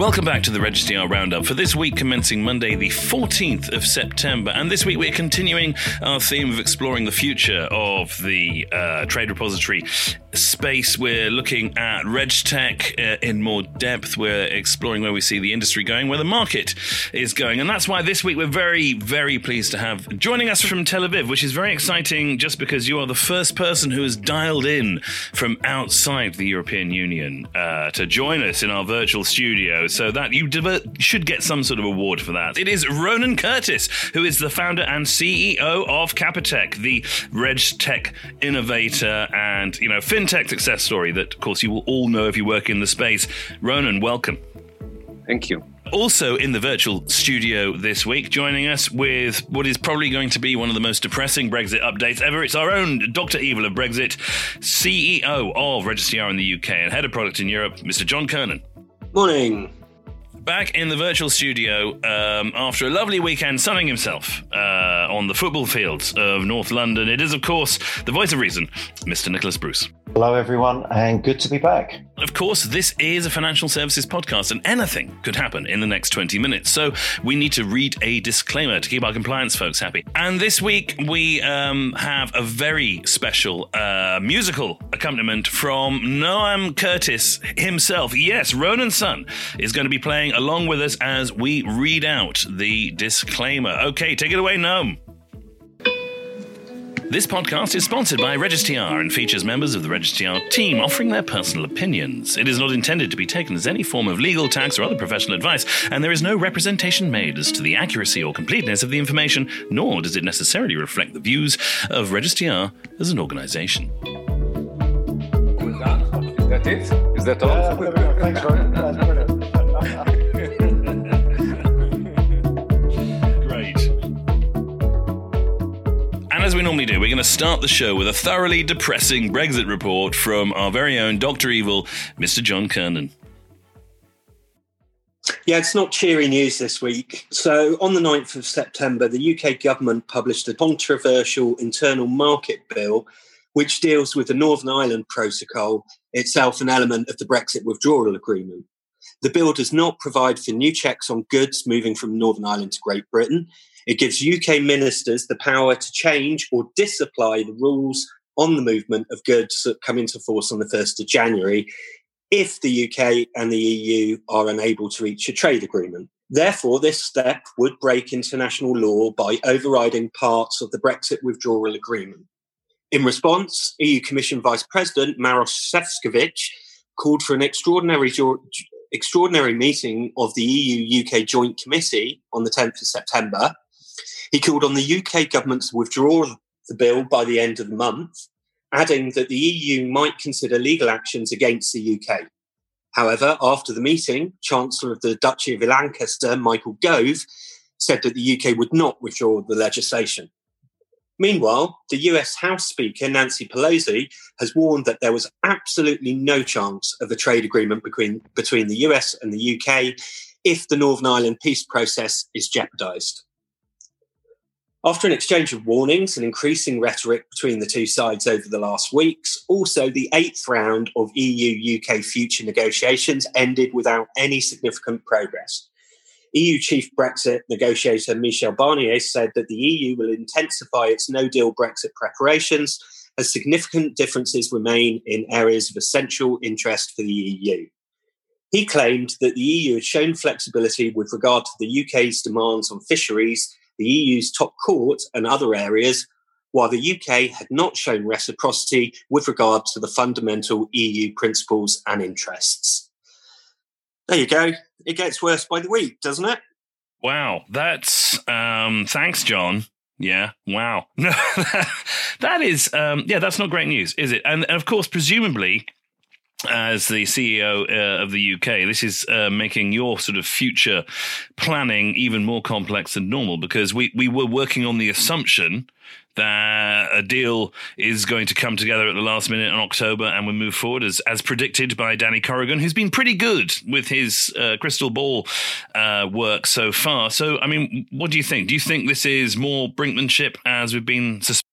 Welcome back to the Regis-TR Roundup for this week commencing Monday, the 14th of September. And this week we're continuing our theme of exploring the future of the uh, trade repository space. We're looking at RegTech uh, in more depth. We're exploring where we see the industry going, where the market is going. And that's why this week we're very, very pleased to have joining us from Tel Aviv, which is very exciting just because you are the first person who has dialed in from outside the European Union uh, to join us in our virtual studio. So that you should get some sort of award for that. It is Ronen Kertis, who is the founder and CEO of Cappitech, the RegTech innovator and, you know, fintech success story that, of course, you will all know if you work in the space. Ronen, welcome. Thank you. Also in the virtual studio this week, joining us with what is probably going to be one of the most depressing Brexit updates ever. It's our own Dr. Evil of Brexit, CEO of Regis-TR in the UK and head of product in Europe, Mr. John Kernan. Morning back in the virtual studio um, after a lovely weekend sunning himself uh, on the football fields of North London. It is, of course, the voice of reason, Mr. Nicholas Bruce. Hello, everyone, and good to be back. Of course, this is a financial services podcast, and anything could happen in the next 20 minutes. So we need to read a disclaimer to keep our compliance folks happy. And this week, we um, have a very special uh, musical accompaniment from Noam Kertis himself. Yes, Ronen's son is going to be playing along with us as we read out the disclaimer. Okay, take it away, Noam. This podcast is sponsored by Regis-TR and features members of the Regis-TR team offering their personal opinions. It is not intended to be taken as any form of legal, tax, or other professional advice, and there is no representation made as to the accuracy or completeness of the information, nor does it necessarily reflect the views of Regis-TR as an organization. Is that it? Is that all? Yeah, thanks, Ron. as we normally do, we're going to start the show with a thoroughly depressing Brexit report from our very own Dr. Evil, Mr. John Kernan. Yeah, it's not cheery news this week. So, on the 9th of September, the UK government published a controversial internal market bill which deals with the Northern Ireland Protocol, itself an element of the Brexit withdrawal agreement. The bill does not provide for new checks on goods moving from Northern Ireland to Great Britain. It gives UK ministers the power to change or disapply the rules on the movement of goods that come into force on the 1st of January if the UK and the EU are unable to reach a trade agreement. Therefore, this step would break international law by overriding parts of the Brexit withdrawal agreement. In response, EU Commission Vice President Maros Sefcovic called for an extraordinary, extraordinary meeting of the EU UK Joint Committee on the 10th of September he called on the UK government to withdraw the bill by the end of the month, adding that the EU might consider legal actions against the UK. However, after the meeting, Chancellor of the Duchy of Lancaster, Michael Gove, said that the UK would not withdraw the legislation. Meanwhile, the US House Speaker, Nancy Pelosi, has warned that there was absolutely no chance of a trade agreement between, between the US and the UK if the Northern Ireland peace process is jeopardised. After an exchange of warnings and increasing rhetoric between the two sides over the last weeks, also the eighth round of EU UK future negotiations ended without any significant progress. EU chief Brexit negotiator Michel Barnier said that the EU will intensify its no deal Brexit preparations as significant differences remain in areas of essential interest for the EU. He claimed that the EU had shown flexibility with regard to the UK's demands on fisheries the EU's top court and other areas, while the UK had not shown reciprocity with regard to the fundamental EU principles and interests. There you go. It gets worse by the week, doesn't it? Wow, that's um, thanks, John. Yeah, wow. No, that is um, yeah, that's not great news, is it? And, and of course, presumably, as the CEO uh, of the UK, this is uh, making your sort of future planning even more complex than normal because we, we were working on the assumption that a deal is going to come together at the last minute in October and we move forward as, as predicted by Danny Corrigan, who's been pretty good with his uh, crystal ball uh, work so far. So, I mean, what do you think? Do you think this is more brinkmanship as we've been suspecting?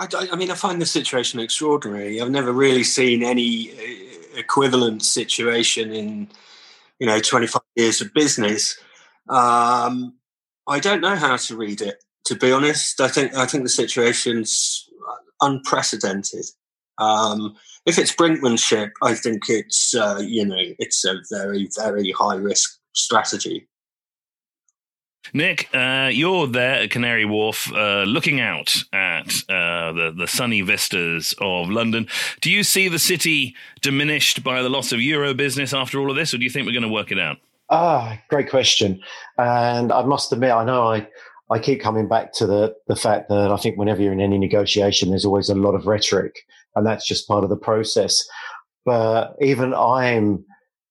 I, I, mean, I find the situation extraordinary. I've never really seen any uh, equivalent situation in you know 25 years of business. Um, I don't know how to read it. To be honest, I think I think the situation's unprecedented. Um, if it's brinkmanship, I think it's uh, you know it's a very very high risk strategy. Nick, uh, you're there at Canary Wharf, uh, looking out at uh, the the sunny vistas of London. Do you see the city diminished by the loss of Euro business after all of this, or do you think we're going to work it out? Ah, great question. And I must admit, I know I I keep coming back to the the fact that I think whenever you're in any negotiation, there's always a lot of rhetoric, and that's just part of the process. But even I'm,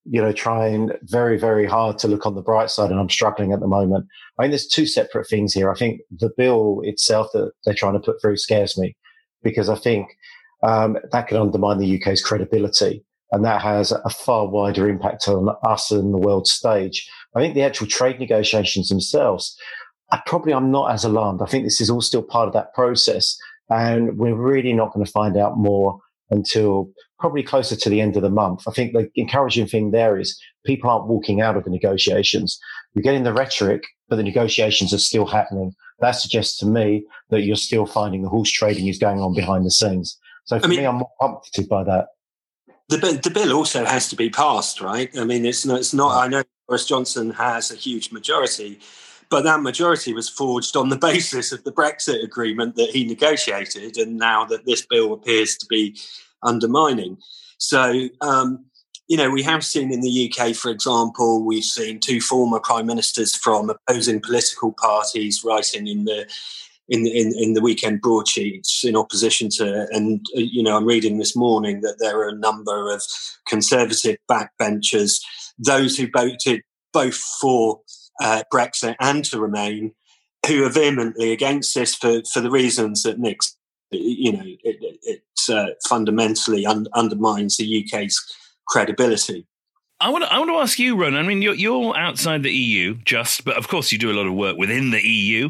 you know, trying very very hard to look on the bright side, and I'm struggling at the moment. I think there's two separate things here. I think the bill itself that they're trying to put through scares me because I think um, that could undermine the UK's credibility. And that has a far wider impact on us and the world stage. I think the actual trade negotiations themselves, I probably I'm not as alarmed. I think this is all still part of that process, and we're really not going to find out more until probably closer to the end of the month. I think the encouraging thing there is people aren't walking out of the negotiations. You're getting the rhetoric, but the negotiations are still happening. That suggests to me that you're still finding the horse trading is going on behind the scenes. So for I mean, me, I'm more comforted by that. The, the bill also has to be passed, right? I mean, it's not, it's not. I know Boris Johnson has a huge majority, but that majority was forged on the basis of the Brexit agreement that he negotiated, and now that this bill appears to be undermining. So, um, you know, we have seen in the UK, for example, we've seen two former prime ministers from opposing political parties writing in the in, in, in the weekend broadsheets in opposition to, and you know, I'm reading this morning that there are a number of conservative backbenchers, those who voted both for uh, Brexit and to remain, who are vehemently against this for, for the reasons that Nick's, you know, it, it uh, fundamentally un- undermines the UK's credibility. I want to, I want to ask you, Ron. I mean, you're, you're outside the EU, just, but of course, you do a lot of work within the EU.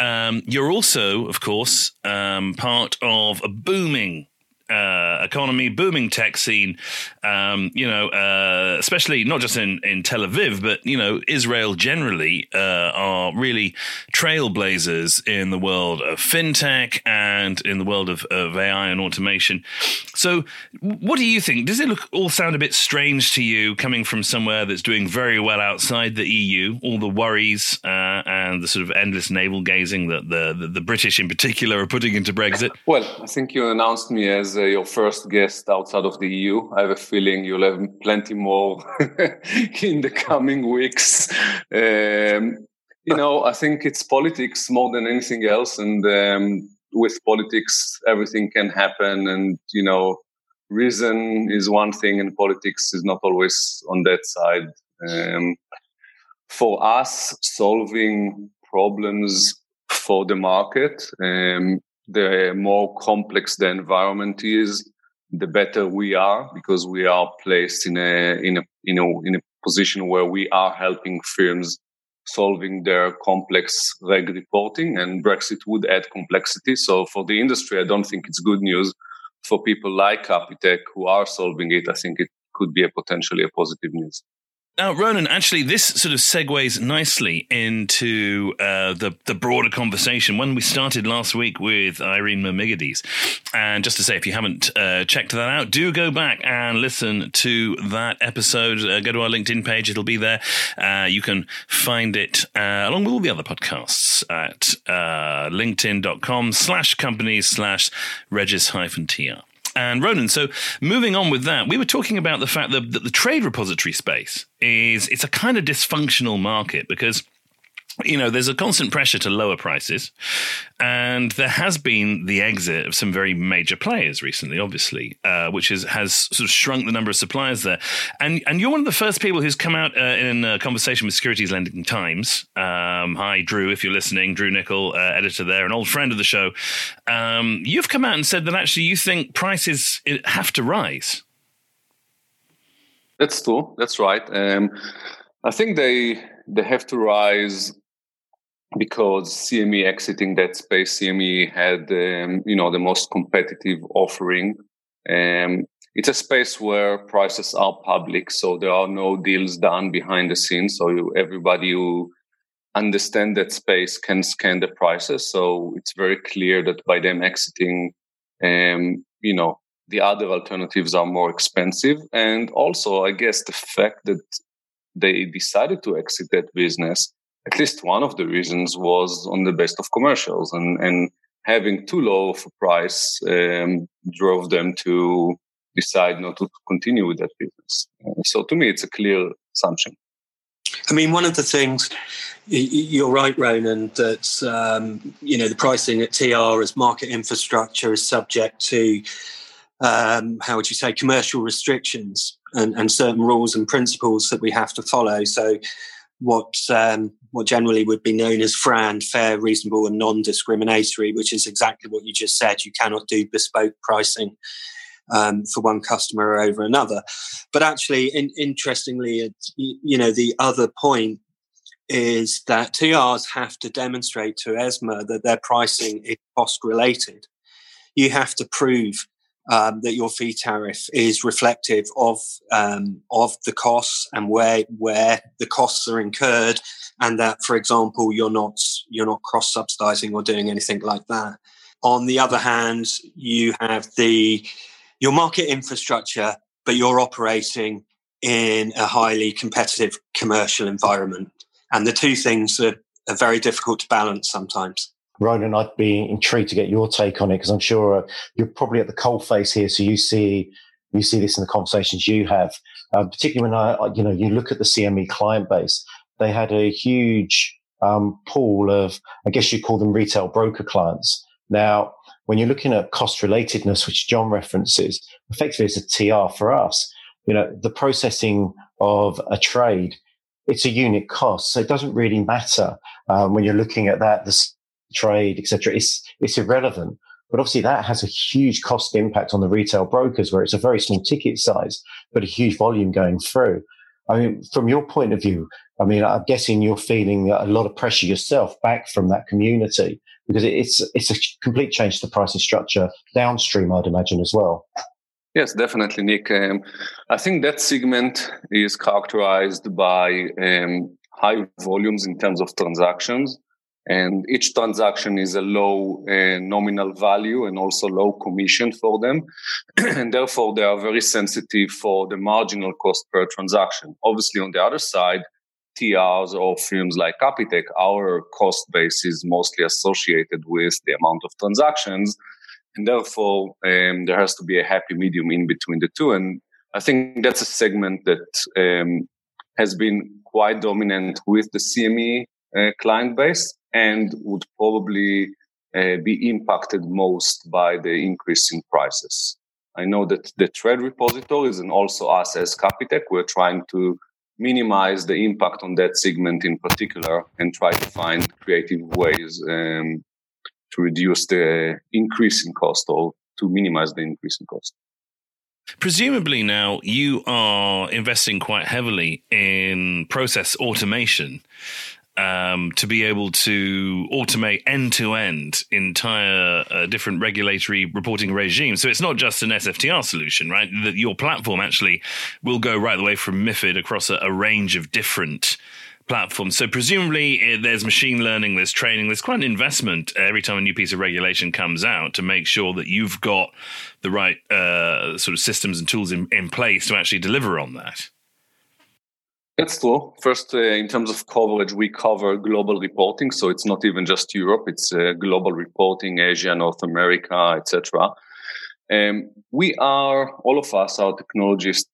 Um, you're also, of course, um, part of a booming uh, economy, booming tech scene. Um, you know, uh, especially not just in, in Tel Aviv, but you know, Israel generally uh, are really trailblazers in the world of fintech and in the world of, of AI and automation. So, what do you think? Does it look all sound a bit strange to you coming from somewhere that's doing very well outside the EU? All the worries uh, and the sort of endless navel gazing that the, the, the British, in particular, are putting into Brexit. Well, I think you announced me as uh, your first guest outside of the EU. I have a feeling you'll have plenty more in the coming weeks. Um, you know, I think it's politics more than anything else, and um, with politics, everything can happen. And you know, reason is one thing, and politics is not always on that side. Um, for us, solving problems for the market um, the more complex the environment is, the better we are because we are placed in a in a you know in a position where we are helping firms solving their complex reg reporting and Brexit would add complexity. So for the industry, I don't think it's good news. For people like Cappitech who are solving it, I think it could be a potentially a positive news. Now, Ronen, actually, this sort of segues nicely into uh, the the broader conversation. When we started last week with Irene Mimigades, and just to say, if you haven't uh, checked that out, do go back and listen to that episode. Uh, go to our LinkedIn page; it'll be there. Uh, you can find it uh, along with all the other podcasts at uh, LinkedIn.com/slash companies slash Regis hyphen tr and Ronen. So moving on with that, we were talking about the fact that, that the trade repository space is it's a kind of dysfunctional market because you know, there's a constant pressure to lower prices, and there has been the exit of some very major players recently, obviously, uh, which is, has sort of shrunk the number of suppliers there. And and you're one of the first people who's come out uh, in a conversation with Securities Lending Times. Um, hi, Drew, if you're listening, Drew Nicol, uh, editor there, an old friend of the show. Um, you've come out and said that actually you think prices have to rise. That's true. That's right. Um, I think they they have to rise because CME exiting that space, CME had um, you know the most competitive offering. Um, it's a space where prices are public, so there are no deals done behind the scenes. So you, everybody who understand that space can scan the prices. So it's very clear that by them exiting, um, you know, the other alternatives are more expensive. And also, I guess the fact that they decided to exit that business, at least one of the reasons was on the best of commercials and, and having too low of a price um, drove them to decide not to continue with that business. Uh, so to me, it's a clear assumption. I mean, one of the things you're right, Ronen, that um, you know the pricing at TR as market infrastructure is subject to um, how would you say commercial restrictions and, and, certain rules and principles that we have to follow. So, what um, what generally would be known as fair, reasonable, and non-discriminatory, which is exactly what you just said. You cannot do bespoke pricing um, for one customer over another. But actually, in, interestingly, you know, the other point is that TRs have to demonstrate to ESMA that their pricing is cost related. You have to prove um, that your fee tariff is reflective of um, of the costs and where where the costs are incurred, and that, for example, you're not you're not cross subsidizing or doing anything like that. On the other hand, you have the your market infrastructure, but you're operating in a highly competitive commercial environment. And the two things are, are very difficult to balance sometimes. Ronen, I'd be intrigued to get your take on it because I'm sure uh, you're probably at the coal face here, so you see you see this in the conversations you have. Uh, particularly when I, you know, you look at the CME client base, they had a huge um, pool of, I guess you call them retail broker clients. Now, when you're looking at cost relatedness, which John references, effectively it's a TR for us. You know, the processing of a trade, it's a unit cost. So it doesn't really matter um, when you're looking at that, the trade, etc. It's, it's irrelevant. But obviously that has a huge cost impact on the retail brokers where it's a very small ticket size, but a huge volume going through. I mean, from your point of view, I mean, I'm guessing you're feeling a lot of pressure yourself back from that community because it's it's a complete change to the pricing structure downstream, I'd imagine as well. Yes, definitely, Nick. Um, I think that segment is characterized by um, high volumes in terms of transactions, and each transaction is a low uh, nominal value and also low commission for them, and therefore they are very sensitive for the marginal cost per transaction. Obviously, on the other side, TRs or firms like Cappitech, our cost base is mostly associated with the amount of transactions. And therefore, um, there has to be a happy medium in between the two. And I think that's a segment that um, has been quite dominant with the CME uh, client base and would probably uh, be impacted most by the increase in prices. I know that the trade repositories and also us as Cappitech, we're trying to minimize the impact on that segment in particular and try to find creative ways um, to reduce the increase in cost or to minimize the increase in cost. Presumably, now you are investing quite heavily in process automation um, to be able to automate end to end entire uh, different regulatory reporting regimes. So it's not just an SFTR solution, right? That your platform actually will go right the way from MIFID across a, a range of different platforms. So presumably eh, there's machine learning, there's training, there's quite an investment every time a new piece of regulation comes out to make sure that you've got the right uh, sort of systems and tools in, in place to actually deliver on that. That's true. First, uh, in terms of coverage, we cover global reporting, so it's not even just Europe; it's uh, global reporting, Asia, North America, etc. Um, we are all of us are technologists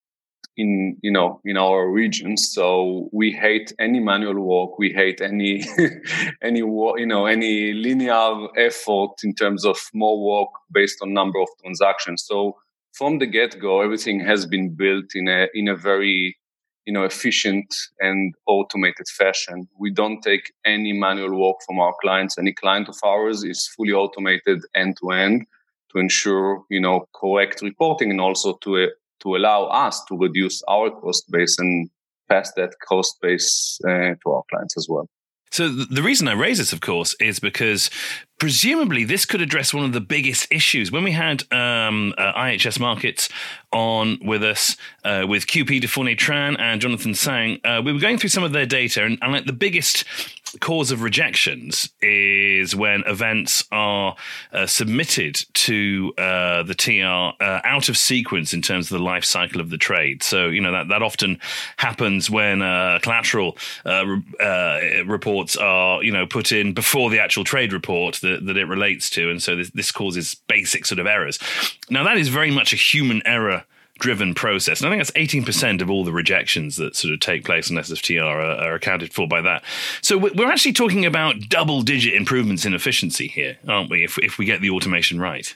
in you know in our regions, so we hate any manual work. We hate any any you know any linear effort in terms of more work based on number of transactions. So from the get go, everything has been built in a in a very you know efficient and automated fashion. We don't take any manual work from our clients. Any client of ours is fully automated end to end to ensure you know correct reporting and also to uh, to allow us to reduce our cost base and pass that cost base uh, to our clients as well. So the reason I raise this, of course, is because presumably this could address one of the biggest issues. When we had um, uh, IHS Markets on with us uh, with QP de Fournier-Tran and Jonathan Sang, uh, we were going through some of their data, and, and like the biggest cause of rejections is when events are uh, submitted to uh, the TR uh, out of sequence in terms of the life cycle of the trade. So, you know, that, that often happens when uh, collateral uh, uh, reports are, you know, put in before the actual trade report that, that it relates to. And so this, this causes basic sort of errors. Now, that is very much a human error driven process. And I think that's 18% of all the rejections that sort of take place on SFTR are, are, accounted for by that. So we're actually talking about double digit improvements in efficiency here, aren't we, if, if we get the automation right?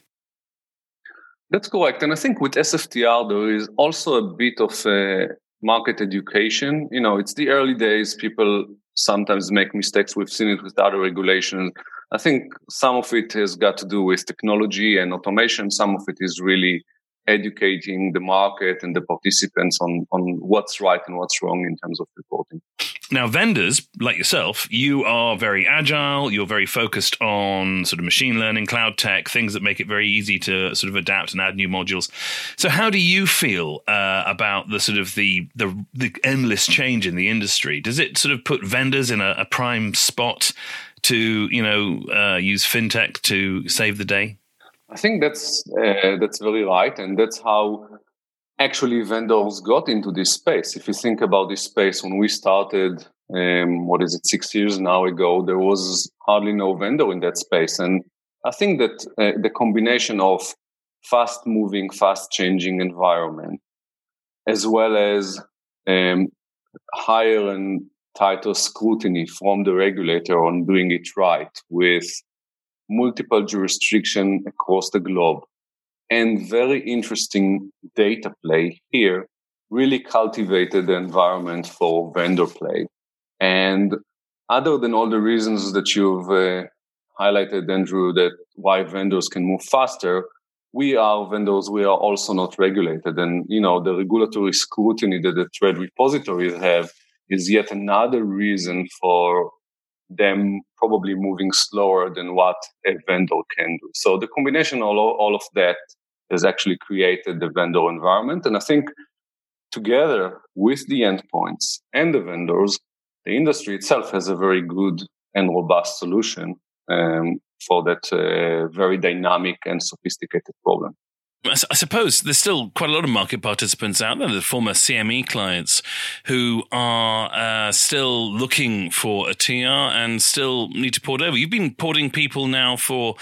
That's correct. And I think with SFTR, there is also a bit of uh, market education. You know, it's the early days. People sometimes make mistakes. We've seen it with other regulations. I think some of it has got to do with technology and automation. Some of it is really educating the market and the participants on, on what's right and what's wrong in terms of reporting. Now, vendors like yourself, you are very agile. You're very focused on sort of machine learning, cloud tech, things that make it very easy to sort of adapt and add new modules. So, how do you feel uh, about the sort of the, the, the endless change in the industry? Does it sort of put vendors in a, a prime spot to you know uh, use fintech to save the day? I think that's uh, that's very right, and that's how actually vendors got into this space. If you think about this space, when we started, um, what is it, six years now ago, there was hardly no vendor in that space, and I think that uh, the combination of fast-moving, fast-changing environment, as well as um, higher and tighter scrutiny from the regulator on doing it right with multiple jurisdiction across the globe. And very interesting data play here really cultivated the environment for vendor play. And other than all the reasons that you've uh, highlighted, Andrew, that why vendors can move faster, we are vendors, we are also not regulated. And, you know, the regulatory scrutiny that the trade repositories have is yet another reason for them probably moving slower than what a vendor can do. So the combination of all, all of that has actually created the vendor environment. And I think together with the endpoints and the vendors, the industry itself has a very good and robust solution um, for that uh, very dynamic and sophisticated problem. I suppose there's still quite a lot of market participants out there, the former CME clients who are uh, still looking for a TR and still need to port over. You've been porting people now for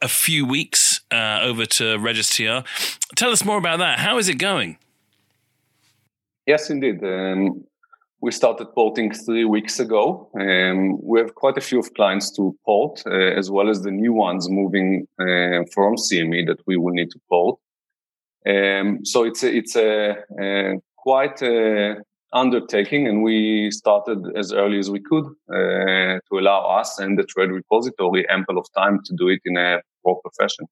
a few weeks uh, over to Regis Regis-TR. Tell us more about that. How is it going? Yes, indeed. Um, we started porting three weeks ago. Um, we have quite a few of clients to port, uh, as well as the new ones moving uh, from CME that we will need to port. Um, so it's a, it's a, a quite a undertaking, and we started as early as we could uh, to allow us and the trade repository ample of time to do it in a proper fashion.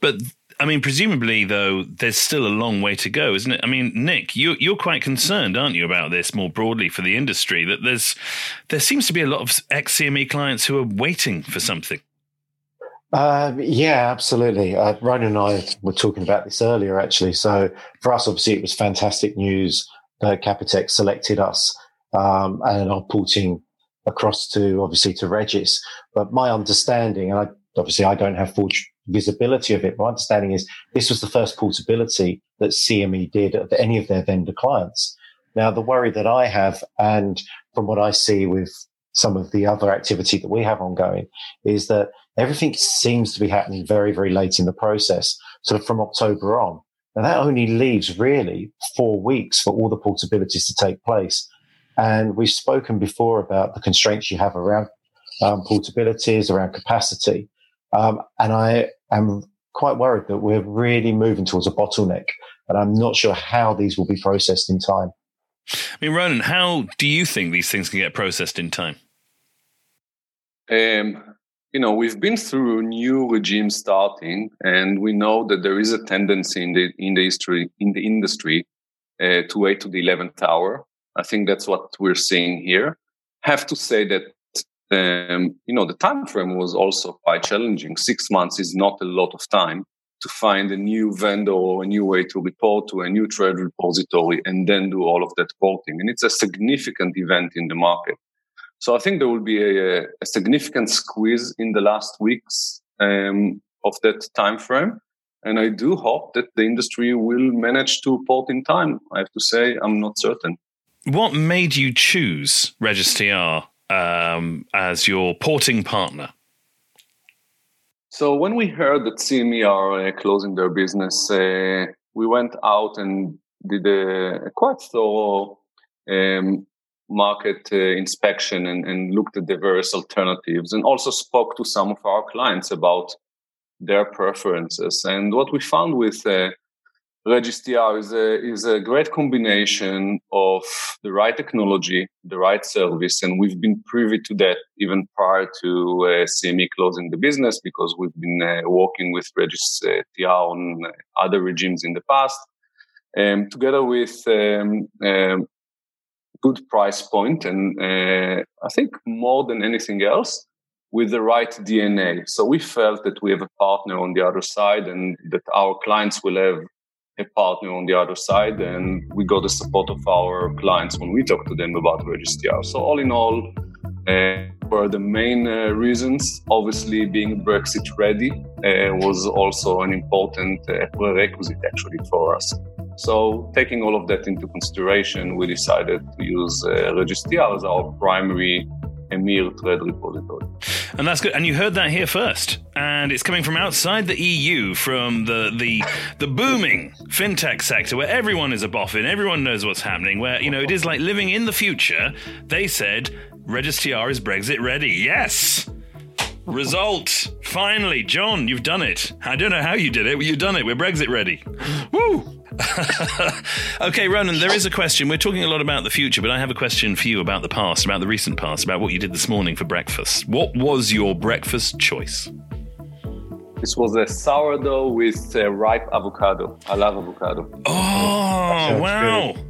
But I mean, presumably, though, there's still a long way to go, isn't it? I mean, Nick, you, you're quite concerned, aren't you, about this more broadly for the industry? That there's there seems to be a lot of ex CME clients who are waiting for something. Uh, yeah, absolutely. Uh, Ryan and I were talking about this earlier, actually. So for us, obviously, it was fantastic news that Cappitech selected us um, and are porting across to obviously to Regis. But my understanding, and I, obviously I don't have full visibility of it. My understanding is this was the first portability that CME did of any of their vendor clients. Now, the worry that I have, and from what I see with some of the other activity that we have ongoing, is that everything seems to be happening very, very late in the process, sort of from October on. And that only leaves really four weeks for all the portabilities to take place. And we've spoken before about the constraints you have around um, portabilities, around capacity. Um, and I am quite worried that we're really moving towards a bottleneck. And I'm not sure how these will be processed in time. I mean, Ronen, how do you think these things can get processed in time? Um, you know, we've been through new regime starting, and we know that there is a tendency in the in the history in the industry uh, to wait to the eleventh hour. I think that's what we're seeing here. Have to say that um, you know the time frame was also quite challenging. Six months is not a lot of time to find a new vendor or a new way to report to a new trade repository and then do all of that porting. And it's a significant event in the market. So I think there will be a, a significant squeeze in the last weeks um, of that time frame. And I do hope that the industry will manage to port in time. I have to say, I'm not certain. What made you choose Regis-TR um, as your porting partner? So when we heard that CME are uh, closing their business, uh, we went out and did a, a quite thorough um, market uh, inspection and, and, looked at the various alternatives and also spoke to some of our clients about their preferences. And what we found with uh, Regis-TR is a, is a great combination of the right technology, the right service, and we've been privy to that even prior to uh, CME closing the business because we've been uh, working with Regis-TR on other regimes in the past. Um, together with um, um, good price point and uh, I think more than anything else, with the right DNA. So we felt that we have a partner on the other side and that our clients will have a partner on the other side. And we got the support of our clients when we talk to them about Regis-TR. So all in all, uh, were the main uh, reasons. Obviously, being Brexit ready uh, was also an important uh, prerequisite actually for us. So, taking all of that into consideration, we decided to use uh, Regis-TR as our primary EMIR trade repository. And that's good. And you heard that here first. And it's coming from outside the EU, from the the the booming fintech sector, where everyone is a boffin, everyone knows what's happening. Where you know it is like living in the future. They said Regis-TR is Brexit ready. Yes. Result. Finally, John, you've done it. I don't know how you did it, but you've done it. We're Brexit ready. Woo! okay, Ronen, there is a question. We're talking a lot about the future, but I have a question for you about the past, about the recent past, about what you did this morning for breakfast. What was your breakfast choice? This was a sourdough with uh, ripe avocado. I love avocado. Oh, wow. Good.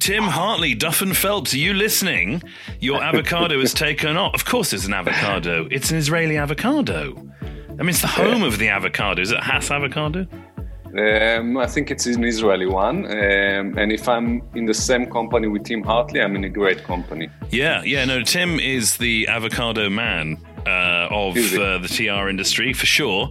Tim Hartley, Duff and Phelps, are you listening? Your avocado is taken off. Of course, it's an avocado. It's an Israeli avocado. I mean, it's the home of the avocado. Is it Hass avocado? Um, I think it's an Israeli one. Um, and if I'm in the same company with Tim Hartley, I'm in a great company. Yeah, yeah. No, Tim is the avocado man. Uh, of uh, the TR industry for sure.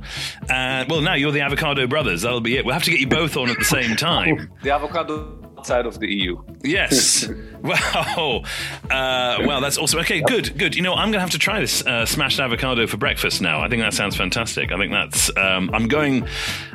Uh, well, now you're the Avocado Brothers. That'll be it. We'll have to get you both on at the same time. the Avocado side of the EU. Yes. wow. Uh, well, that's awesome. Okay, good, good. You know, I'm going to have to try this uh, smashed avocado for breakfast now. I think that sounds fantastic. I think that's. Um, I'm going.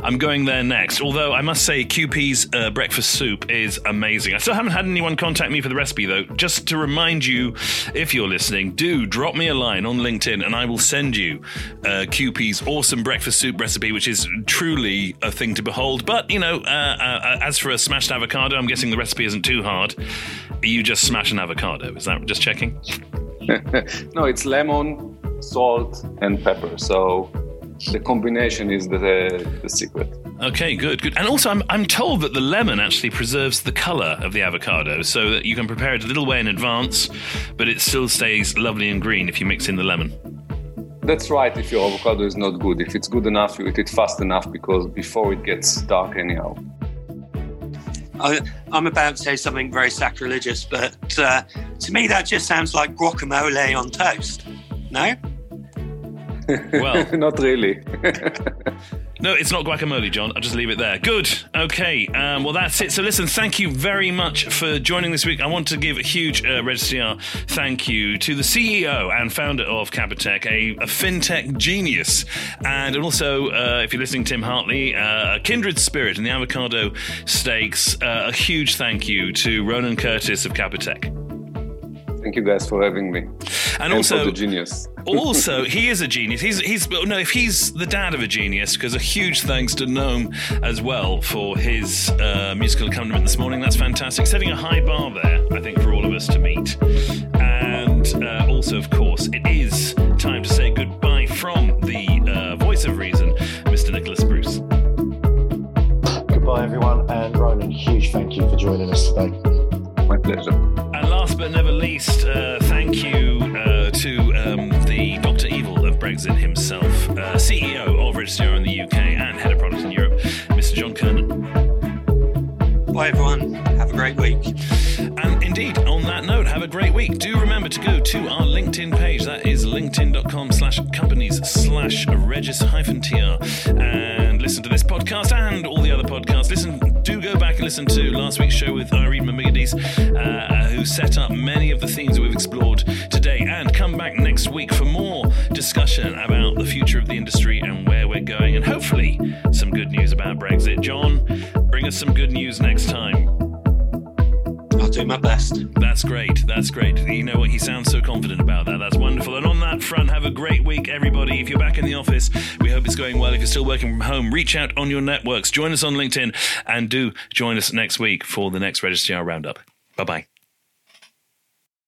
I'm going there next. Although I must say, QP's uh, breakfast soup is amazing. I still haven't had anyone contact me for the recipe though. Just to remind you, if you're listening, do drop me a line on LinkedIn, and I will send you uh, QP's awesome breakfast soup recipe, which is truly a thing to behold. But you know, uh, uh, as for a smashed avocado, I'm guessing the recipe isn't too hard. You just smash an avocado. Is that just checking? no, it's lemon, salt, and pepper. So the combination is the, the secret. Okay, good, good. And also, I'm, I'm told that the lemon actually preserves the color of the avocado so that you can prepare it a little way in advance, but it still stays lovely and green if you mix in the lemon. That's right, if your avocado is not good. If it's good enough, you eat it fast enough because before it gets dark, anyhow. I, am about to say something very sacrilegious, but uh, to me that just sounds like guacamole on toast. No? Well, not really. no, it's not guacamole, John. I'll just leave it there. Good. Okay. Um, well, that's it. So, listen, thank you very much for joining this week. I want to give a huge uh, Regis-TR thank you to the CEO and founder of Cappitech, a, a fintech genius, and also, uh, if you're listening, Tim Hartley, uh, a kindred spirit in the avocado stakes. Uh, a huge thank you to Ronen Kertis of Cappitech. Thank you guys for having me. And, and also, the genius. also, he is a genius. He's he's no, if he's the dad of a genius, because a huge thanks to Noam as well for his uh, musical accompaniment this morning. That's fantastic. Setting a high bar there, I think, for all of us to meet. And uh, also, of course, it is time to say goodbye from the uh, voice of reason, Mr. Nicholas Bruce. Goodbye, everyone, and Ronen, huge thank you for joining us today. My pleasure. And last but never least, uh, thank you to Brexit himself, uh, CEO of Regis-TR in the UK and head of product in Europe, Mr. John Kernan. Bye, everyone. Have a great week. And indeed, on that note, have a great week. Do remember to go to our LinkedIn page. That is linkedin.com slash companies slash regis hyphen tr and listen to this podcast and all the other podcasts. Listen, do go back and listen to last week's show with Irene Mamigades, uh, who set up many of the themes that we've explored today. And come back next week for more discussion about the future of the industry and where we're going, and hopefully some good news about Brexit. John, bring us some good news next time. I'll do my best. That's great. That's great. You know what? He sounds so confident about that. That's wonderful. And on that front, have a great week, everybody. If you're back in the office, we hope it's going well. If you're still working from home, reach out on your networks, join us on LinkedIn, and do join us next week for the next Regis-TR Roundup. Bye bye.